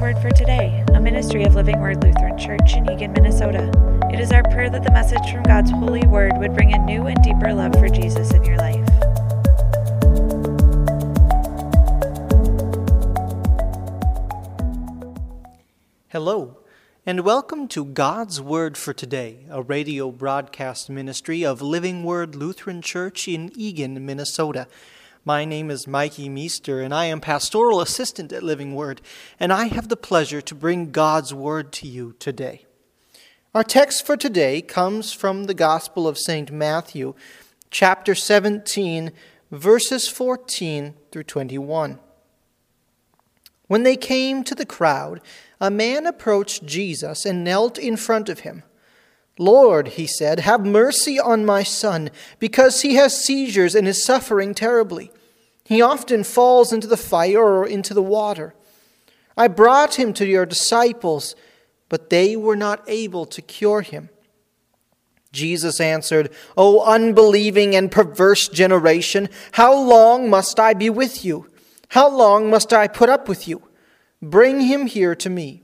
Word for today, a ministry of Living Word Lutheran Church in Eagan, Minnesota. It is our prayer that the message from God's holy word would bring a new and deeper love for Jesus in your life. Hello, and welcome to God's Word for Today, a radio broadcast ministry of Living Word Lutheran Church in Eagan, Minnesota. My name is Mikey Meester, and I am pastoral assistant at Living Word, and I have the pleasure to bring God's Word to you today. Our text for today comes from the Gospel of St. Matthew, chapter 17, verses 14 through 21. When they came to the crowd, a man approached Jesus and knelt in front of him. Lord, he said, have mercy on my son, because he has seizures and is suffering terribly. He often falls into the fire or into the water. I brought him to your disciples, but they were not able to cure him. Jesus answered, O unbelieving and perverse generation, how long must I be with you? How long must I put up with you? Bring him here to me.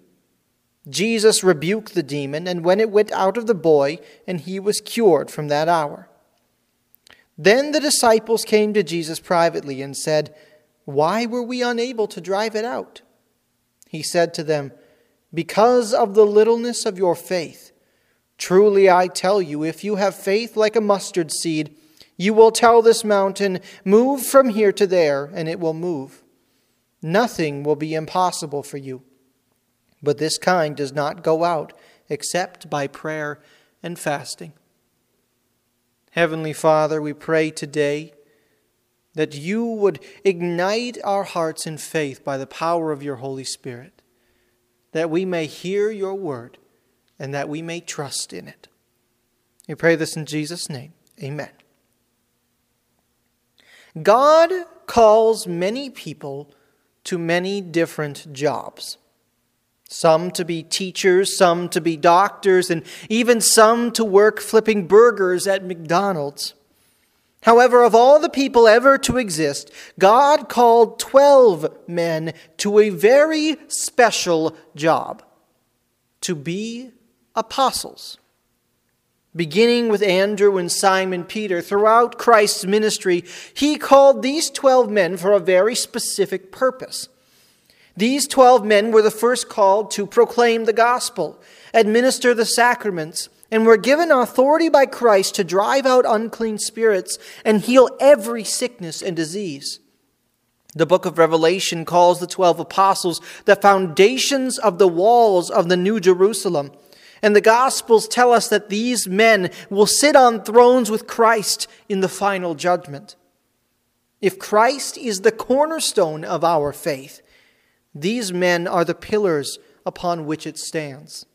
Jesus rebuked the demon, and when it went out of the boy, and he was cured from that hour. Then the disciples came to Jesus privately and said, Why were we unable to drive it out? He said to them, Because of the littleness of your faith. Truly I tell you, if you have faith like a mustard seed, you will tell this mountain, Move from here to there, and it will move. Nothing will be impossible for you. But this kind does not go out except by prayer and fasting. Heavenly Father, we pray today that you would ignite our hearts in faith by the power of your Holy Spirit, that we may hear your word and that we may trust in it. We pray this in Jesus' name. Amen. God calls many people to many different jobs. Some to be teachers, some to be doctors, and even some to work flipping burgers at McDonald's. However, of all the people ever to exist, God called 12 men to a very special job to be apostles. Beginning with Andrew and Simon Peter, throughout Christ's ministry, he called these 12 men for a very specific purpose. These 12 men were the first called to proclaim the gospel, administer the sacraments, and were given authority by Christ to drive out unclean spirits and heal every sickness and disease. The book of Revelation calls the 12 apostles the foundations of the walls of the New Jerusalem. And the Gospels tell us that these men will sit on thrones with Christ in the final judgment. If Christ is the cornerstone of our faith, these men are the pillars upon which it stands.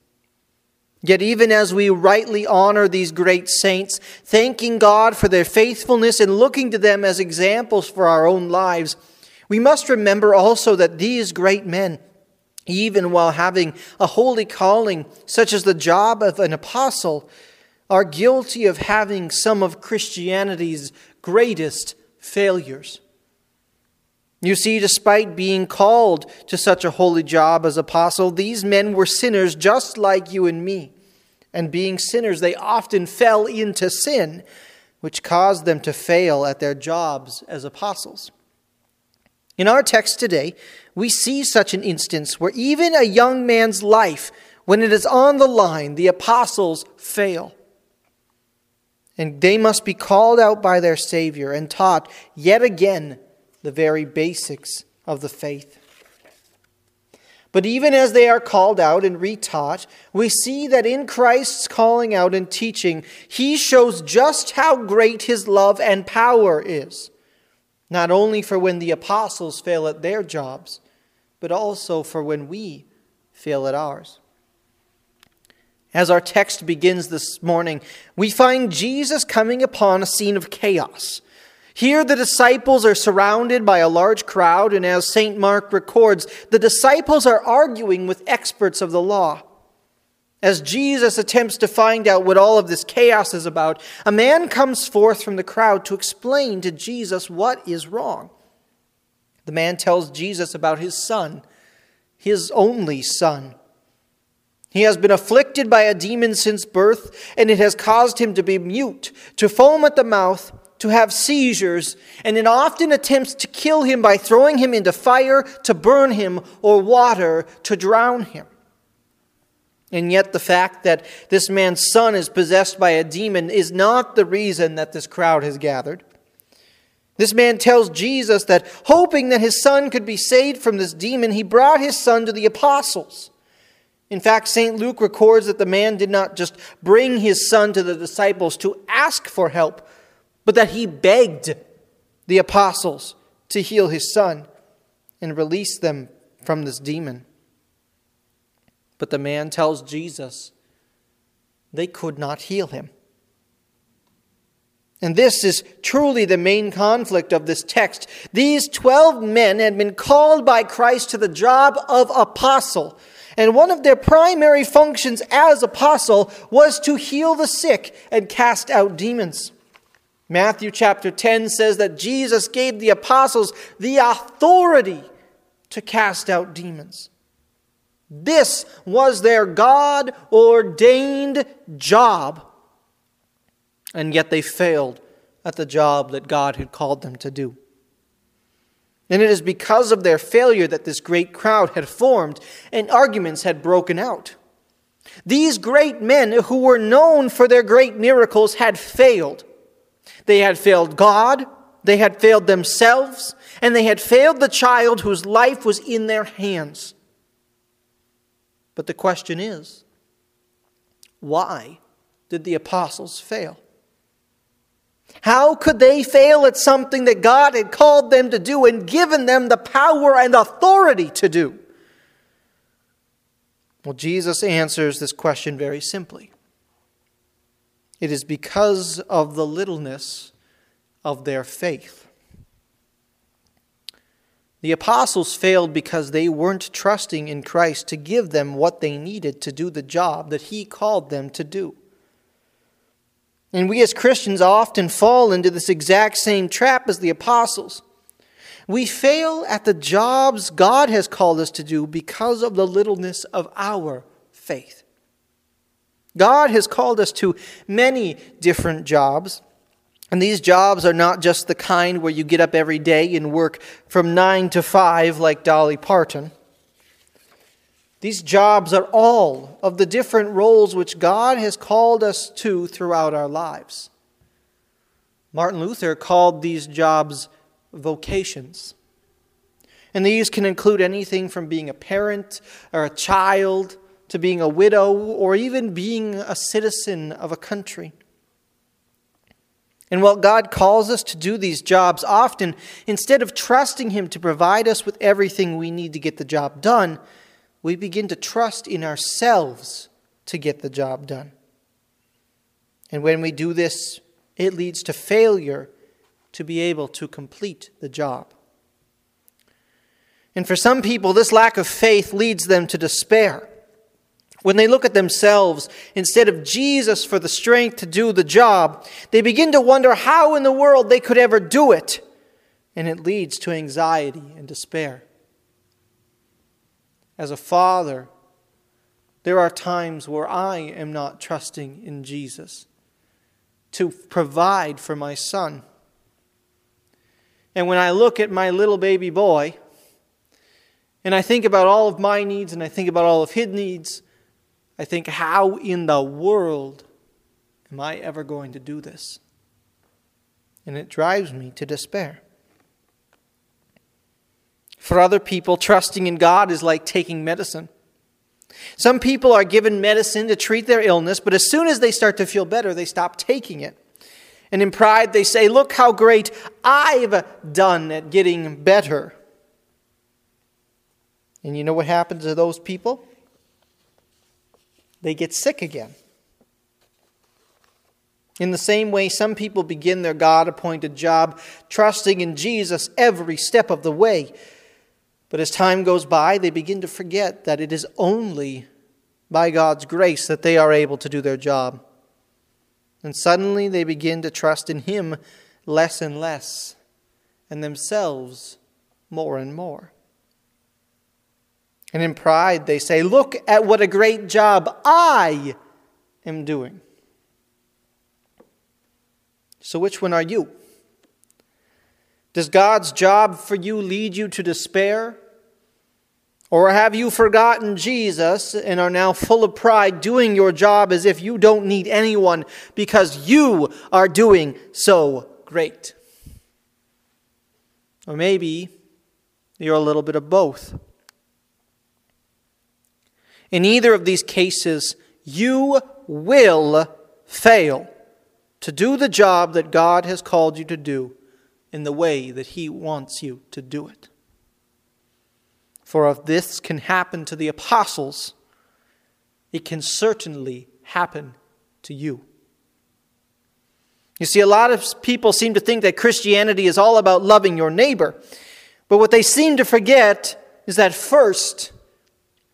Yet, even as we rightly honor these great saints, thanking God for their faithfulness and looking to them as examples for our own lives, we must remember also that these great men, even while having a holy calling, such as the job of an apostle, are guilty of having some of Christianity's greatest failures. You see, despite being called to such a holy job as apostle, these men were sinners just like you and me. And being sinners, they often fell into sin, which caused them to fail at their jobs as apostles. In our text today, we see such an instance where even a young man's life, when it is on the line, the apostles fail. And they must be called out by their Savior and taught yet again the very basics of the faith. But even as they are called out and retaught, we see that in Christ's calling out and teaching, he shows just how great his love and power is, not only for when the apostles fail at their jobs, but also for when we fail at ours. As our text begins this morning, we find Jesus coming upon a scene of chaos here, the disciples are surrounded by a large crowd, and as St. Mark records, the disciples are arguing with experts of the law. As Jesus attempts to find out what all of this chaos is about, a man comes forth from the crowd to explain to Jesus what is wrong. The man tells Jesus about his son. his only son. He has been afflicted by a demon since birth, and it has caused him to be mute, to foam at the mouth, to have seizures, and it often attempts to kill him by throwing him into fire to burn him or water to drown him. And yet, the fact that this man's son is possessed by a demon is not the reason that this crowd has gathered. This man tells Jesus that, hoping that his son could be saved from this demon, he brought his son to the apostles. In fact, St. Luke records that the man did not just bring his son to the disciples to ask for help, but that he begged the apostles to heal his son and release them from this demon. But the man tells Jesus they could not heal him. And this is truly the main conflict of this text. These 12 men had been called by Christ to the job of apostle. And one of their primary functions as apostle was to heal the sick and cast out demons. Matthew chapter 10 says that Jesus gave the apostles the authority to cast out demons. This was their God ordained job. And yet they failed at the job that God had called them to do. And it is because of their failure that this great crowd had formed and arguments had broken out. These great men who were known for their great miracles had failed. They had failed God, they had failed themselves, and they had failed the child whose life was in their hands. But the question is why did the apostles fail? How could they fail at something that God had called them to do and given them the power and authority to do? Well, Jesus answers this question very simply. It is because of the littleness of their faith. The apostles failed because they weren't trusting in Christ to give them what they needed to do the job that He called them to do. And we as Christians often fall into this exact same trap as the apostles. We fail at the jobs God has called us to do because of the littleness of our faith. God has called us to many different jobs. And these jobs are not just the kind where you get up every day and work from 9 to 5 like Dolly Parton. These jobs are all of the different roles which God has called us to throughout our lives. Martin Luther called these jobs vocations. And these can include anything from being a parent or a child to being a widow or even being a citizen of a country. And while God calls us to do these jobs, often, instead of trusting Him to provide us with everything we need to get the job done, we begin to trust in ourselves to get the job done. And when we do this, it leads to failure to be able to complete the job. And for some people, this lack of faith leads them to despair. When they look at themselves instead of Jesus for the strength to do the job, they begin to wonder how in the world they could ever do it. And it leads to anxiety and despair. As a father, there are times where I am not trusting in Jesus to provide for my son. And when I look at my little baby boy, and I think about all of my needs and I think about all of his needs, I think, how in the world am I ever going to do this? And it drives me to despair. For other people, trusting in God is like taking medicine. Some people are given medicine to treat their illness, but as soon as they start to feel better, they stop taking it. And in pride, they say, Look how great I've done at getting better. And you know what happens to those people? They get sick again. In the same way, some people begin their God appointed job trusting in Jesus every step of the way. But as time goes by, they begin to forget that it is only by God's grace that they are able to do their job. And suddenly they begin to trust in Him less and less, and themselves more and more. And in pride, they say, Look at what a great job I am doing. So, which one are you? Does God's job for you lead you to despair? Or have you forgotten Jesus and are now full of pride, doing your job as if you don't need anyone because you are doing so great? Or maybe you're a little bit of both. In either of these cases, you will fail to do the job that God has called you to do in the way that He wants you to do it. For if this can happen to the apostles, it can certainly happen to you. You see, a lot of people seem to think that Christianity is all about loving your neighbor. But what they seem to forget is that first,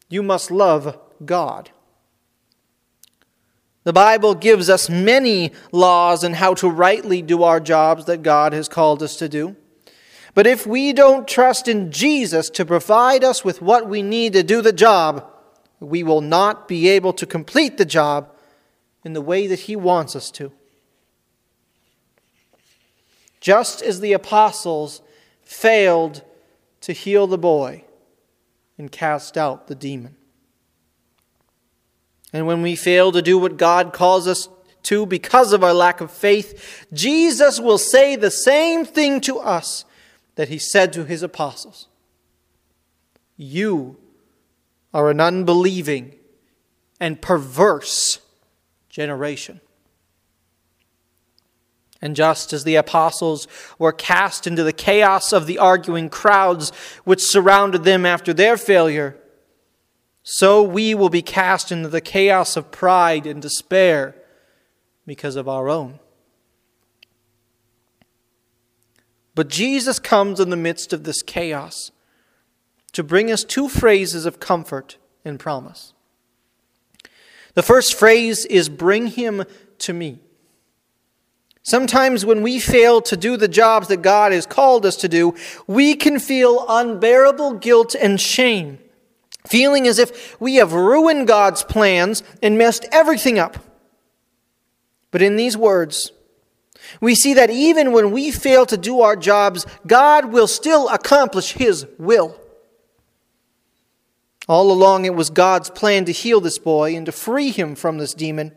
you must love God. The Bible gives us many laws on how to rightly do our jobs that God has called us to do. But if we don't trust in Jesus to provide us with what we need to do the job, we will not be able to complete the job in the way that He wants us to. Just as the apostles failed to heal the boy and cast out the demon. And when we fail to do what God calls us to because of our lack of faith, Jesus will say the same thing to us that he said to his apostles You are an unbelieving and perverse generation. And just as the apostles were cast into the chaos of the arguing crowds which surrounded them after their failure, so we will be cast into the chaos of pride and despair because of our own. But Jesus comes in the midst of this chaos to bring us two phrases of comfort and promise. The first phrase is bring him to me. Sometimes when we fail to do the jobs that God has called us to do, we can feel unbearable guilt and shame feeling as if we have ruined God's plans and messed everything up. But in these words, we see that even when we fail to do our jobs, God will still accomplish His will. All along, it was God's plan to heal this boy and to free him from this demon.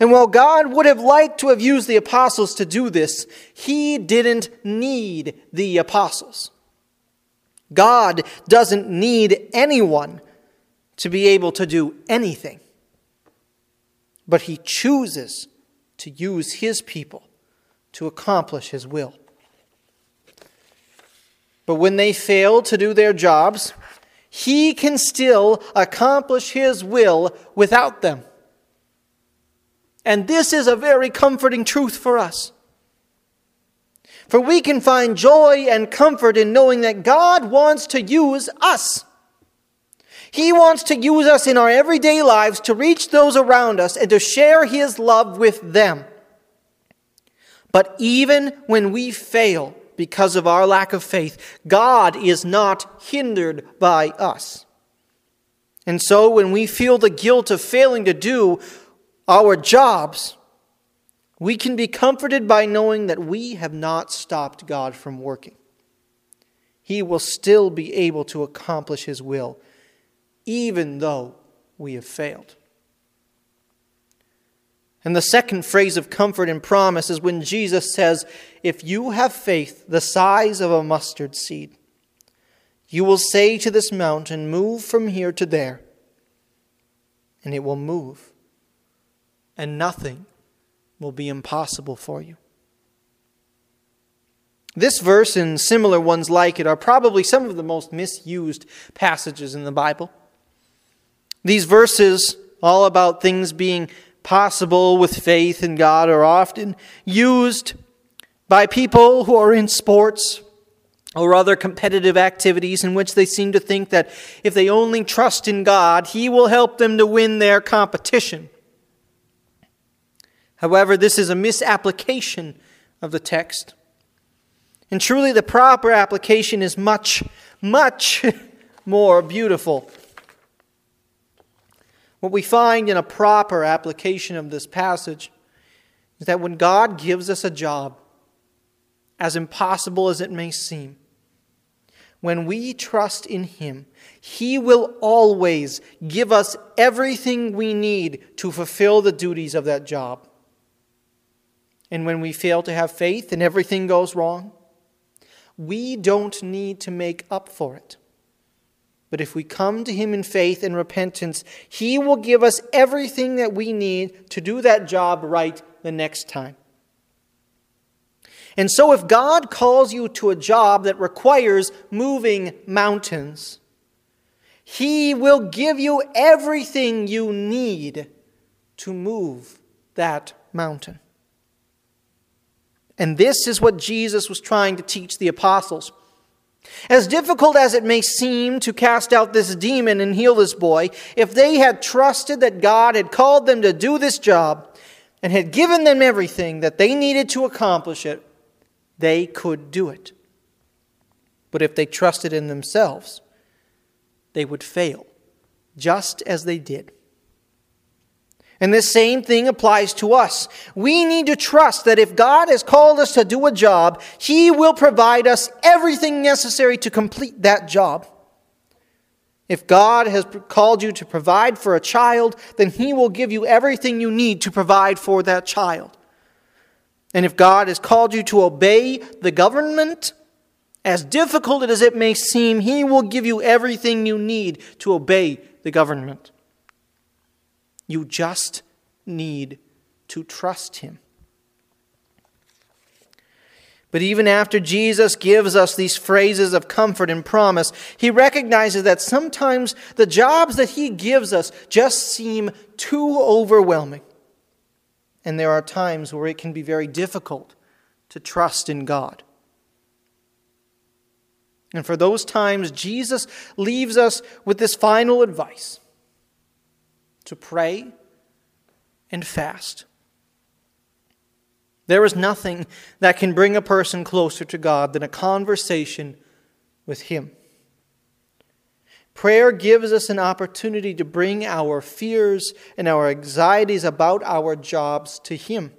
And while God would have liked to have used the apostles to do this, He didn't need the apostles. God doesn't need anyone to be able to do anything, but He chooses to use His people to accomplish His will. But when they fail to do their jobs, He can still accomplish His will without them. And this is a very comforting truth for us. For we can find joy and comfort in knowing that God wants to use us. He wants to use us in our everyday lives to reach those around us and to share His love with them. But even when we fail because of our lack of faith, God is not hindered by us. And so when we feel the guilt of failing to do our jobs, we can be comforted by knowing that we have not stopped God from working. He will still be able to accomplish His will, even though we have failed. And the second phrase of comfort and promise is when Jesus says, If you have faith the size of a mustard seed, you will say to this mountain, Move from here to there, and it will move, and nothing will be impossible for you. This verse and similar ones like it are probably some of the most misused passages in the Bible. These verses, all about things being possible with faith in God, are often used by people who are in sports or other competitive activities in which they seem to think that if they only trust in God, He will help them to win their competition. However, this is a misapplication of the text. And truly, the proper application is much, much more beautiful What we find in a proper application of this passage is that when God gives us a job, as impossible as it may seem, when we trust in Him, He will always give us everything we need to fulfill the duties of that job. And when we fail to have faith and everything goes wrong, we don't need to make up for it. But if we come to Him in faith and repentance, He will give us everything that we need to do that job right the next time. And so, if God calls you to a job that requires moving mountains, He will give you everything you need to move that mountain. And this is what Jesus was trying to teach the apostles. As difficult as it may seem to cast out this demon and heal this boy, if they had trusted that God had called them to do this job and had given them everything that they needed to accomplish it, they could do it. But if they trusted in themselves, they would fail, just as they did. And this same thing applies to us. We need to trust that if God has called us to do a job, He will provide us everything necessary to complete that job. If God has called you to provide for a child, then He will give you everything you need to provide for that child. And if God has called you to obey the government, as difficult as it may seem, He will give you everything you need to obey the government. You just need to trust Him. But even after Jesus gives us these phrases of comfort and promise, he recognizes that sometimes the jobs that he gives us just seem too overwhelming. And there are times where it can be very difficult to trust in God. And for those times, Jesus leaves us with this final advice to pray and fast. There is nothing that can bring a person closer to God than a conversation with Him. Prayer gives us an opportunity to bring our fears and our anxieties about our jobs to Him.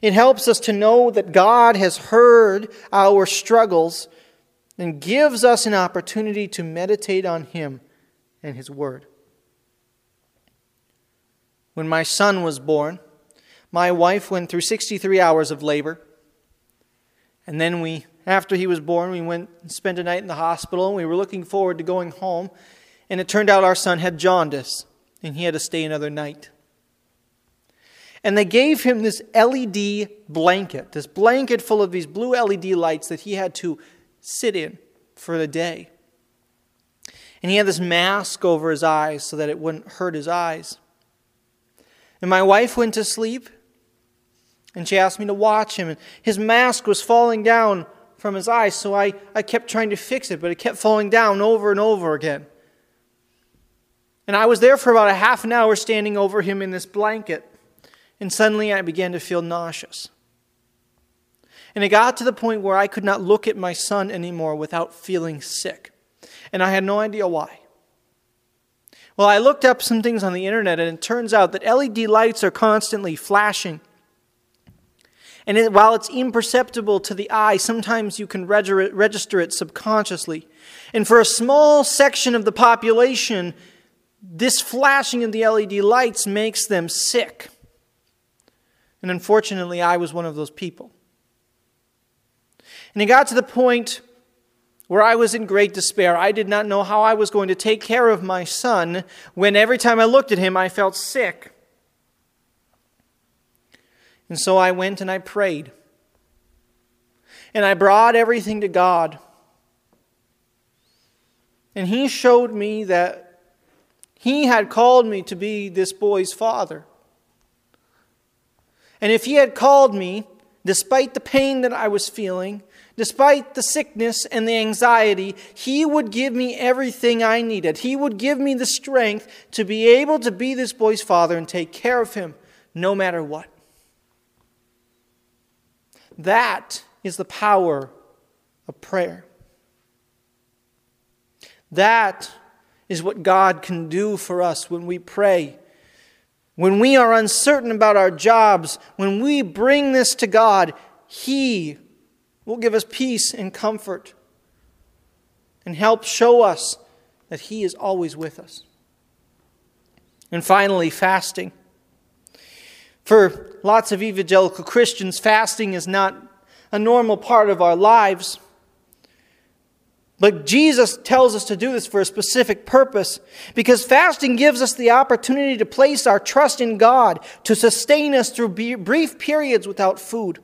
It helps us to know that God has heard our struggles and gives us an opportunity to meditate on Him and His Word. When my son was born, my wife went through 63 hours of labor. And then we, after he was born, we went and spent a night in the hospital. And we were looking forward to going home. And it turned out our son had jaundice, and he had to stay another night. And they gave him this LED blanket, this blanket full of these blue LED lights that he had to sit in for the day. And he had this mask over his eyes so that it wouldn't hurt his eyes. And my wife went to sleep, and she asked me to watch him. And his mask was falling down from his eyes, so I, I kept trying to fix it, but it kept falling down over and over again. And I was there for about a half an hour standing over him in this blanket, and suddenly I began to feel nauseous. And it got to the point where I could not look at my son anymore without feeling sick. And I had no idea why. Well, I looked up some things on the internet, and it turns out that LED lights are constantly flashing. And it, while it's imperceptible to the eye, sometimes you can register it subconsciously. And for a small section of the population, this flashing of the LED lights makes them sick. And unfortunately, I was one of those people. And it got to the point where I was in great despair. I did not know how I was going to take care of my son when every time I looked at him, I felt sick. And so I went and I prayed. And I brought everything to God. And He showed me that He had called me to be this boy's father. And if He had called me, despite the pain that I was feeling, Despite the sickness and the anxiety, He would give me everything I needed. He would give me the strength to be able to be this boy's father and take care of him no matter what. That is the power of prayer. That is what God can do for us when we pray. When we are uncertain about our jobs, when we bring this to God, He will give us peace and comfort and help show us that He is always with us. And finally, fasting. For lots of evangelical Christians, fasting is not a normal part of our lives. But Jesus tells us to do this for a specific purpose because fasting gives us the opportunity to place our trust in God to sustain us through brief periods without food.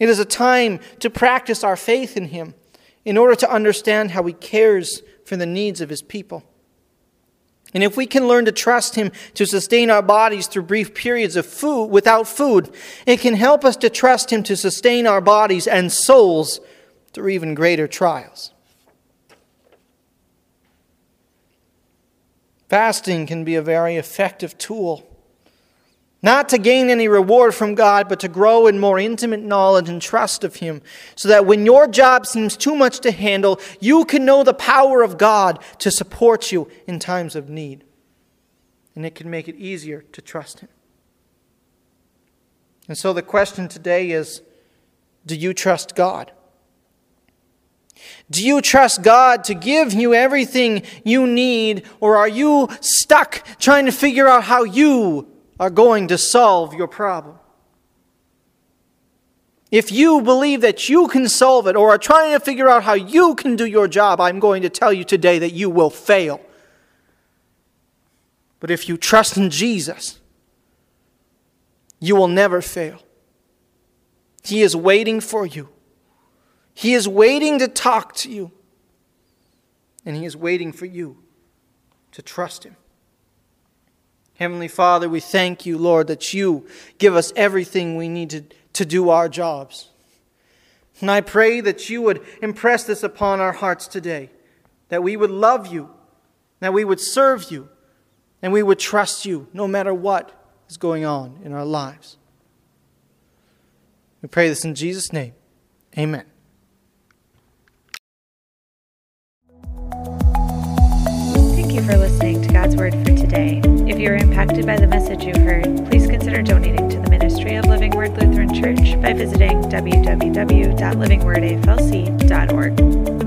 It is a time to practice our faith in Him in order to understand how He cares for the needs of His people. And if we can learn to trust Him to sustain our bodies through brief periods of food without food, it can help us to trust Him to sustain our bodies and souls through even greater trials. Fasting can be a very effective tool, not to gain any reward from God, but to grow in more intimate knowledge and trust of Him, so that when your job seems too much to handle, you can know the power of God to support you in times of need. And it can make it easier to trust Him. And so the question today is do you trust God? Do you trust God to give you everything you need, or are you stuck trying to figure out how you are going to solve your problem? If you believe that you can solve it or are trying to figure out how you can do your job, I'm going to tell you today that you will fail. But if you trust in Jesus, you will never fail. He is waiting for you. He is waiting to talk to you. And He is waiting for you to trust Him. Heavenly Father, we thank you, Lord, that you give us everything we need to, to do our jobs. And I pray that you would impress this upon our hearts today, that we would love you, that we would serve you, and we would trust you no matter what is going on in our lives. We pray this in Jesus' name. Amen. You for listening to God's Word for today. If you are impacted by the message you heard, please consider donating to the ministry of Living Word Lutheran Church by visiting www.livingwordaflc.org.